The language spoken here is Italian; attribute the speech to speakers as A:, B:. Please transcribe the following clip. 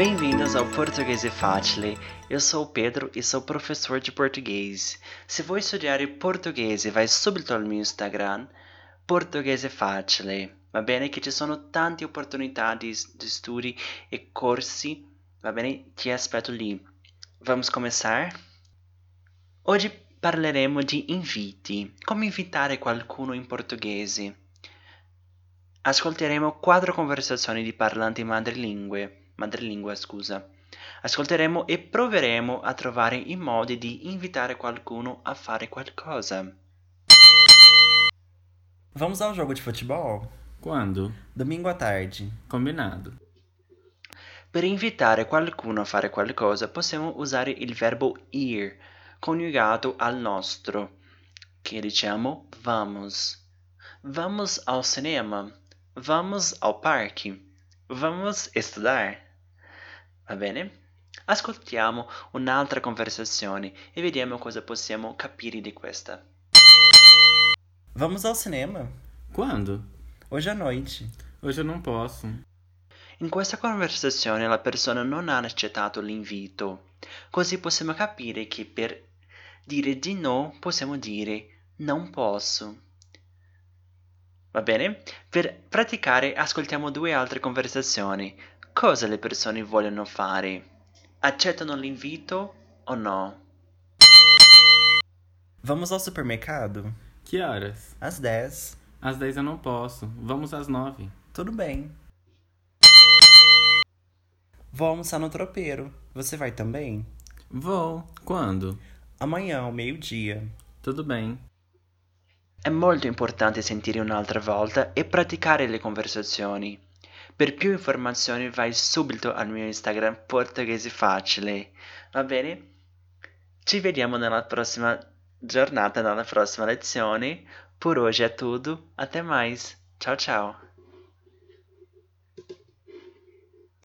A: Bem-vindos ao Português é Facile. Eu sou o Pedro e sou professor de português. Se vuoi studiare portoghese, vai subito al mio Instagram, Portuguese Facile. Va bene che ci sono tante opportunità di, di studi e corsi, va bene? Ti aspetto lì. Vamos começar? Oggi parleremo di inviti, come invitare qualcuno in portoghese. Ascolteremo quattro conversazioni di parlanti madrelingue, madrelingua, scusa. Ascolteremo e proveremo a trovare i modi di invitare qualcuno a fare qualcosa.
B: Vamos ao jogo de futebol?
C: Quando?
B: Domingo à tarde.
C: Combinado.
A: Per invitare qualcuno a fare qualcosa possiamo usare il verbo ir, coniugato al nostro, che diciamo vamos. Vamos ao cinema. Vamos ao parque. Vamos estudar. Va bene? Ascoltiamo un'altra conversazione e vediamo cosa possiamo capire di questa.
B: Vamos ao cinema?
C: Quando?
B: Hoje à noite.
C: Hoje eu não posso.
A: In questa conversazione la persona non ha accettato l'invito, così possiamo capire che per dire di no possiamo dire non posso. Va bene? Per praticare ascoltiamo due altre conversazioni. Cosa le persone vogliono fare? Accettano l'invito o no?
B: Vamos ao supermercado?
C: Que horas?
B: Às 10.
C: Às 10 eu não posso. Vamos às 9.
B: Tudo bem. Vou almoçar no tropeiro. Você vai também?
C: Vou. Quando?
B: Amanhã, ao meio-dia.
C: Tudo bem.
A: È molto importante sentire un'altra volta e praticare le conversazioni. Per più informazioni vai subito al mio Instagram Portoghese Facile. Va bene? Ci vediamo nella prossima giornata, nella prossima lezione. Por hoje é tudo. Até mais. Tchau, tchau.